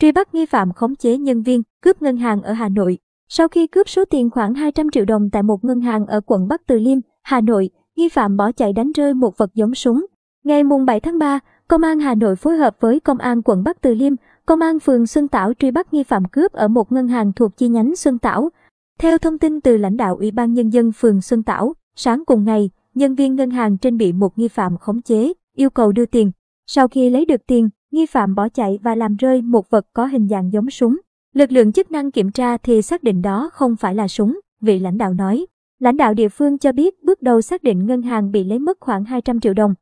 truy bắt nghi phạm khống chế nhân viên, cướp ngân hàng ở Hà Nội. Sau khi cướp số tiền khoảng 200 triệu đồng tại một ngân hàng ở quận Bắc Từ Liêm, Hà Nội, nghi phạm bỏ chạy đánh rơi một vật giống súng. Ngày mùng 7 tháng 3, Công an Hà Nội phối hợp với Công an quận Bắc Từ Liêm, Công an phường Xuân Tảo truy bắt nghi phạm cướp ở một ngân hàng thuộc chi nhánh Xuân Tảo. Theo thông tin từ lãnh đạo Ủy ban Nhân dân phường Xuân Tảo, sáng cùng ngày, nhân viên ngân hàng trên bị một nghi phạm khống chế, yêu cầu đưa tiền. Sau khi lấy được tiền, nghi phạm bỏ chạy và làm rơi một vật có hình dạng giống súng. Lực lượng chức năng kiểm tra thì xác định đó không phải là súng, vị lãnh đạo nói. Lãnh đạo địa phương cho biết bước đầu xác định ngân hàng bị lấy mất khoảng 200 triệu đồng.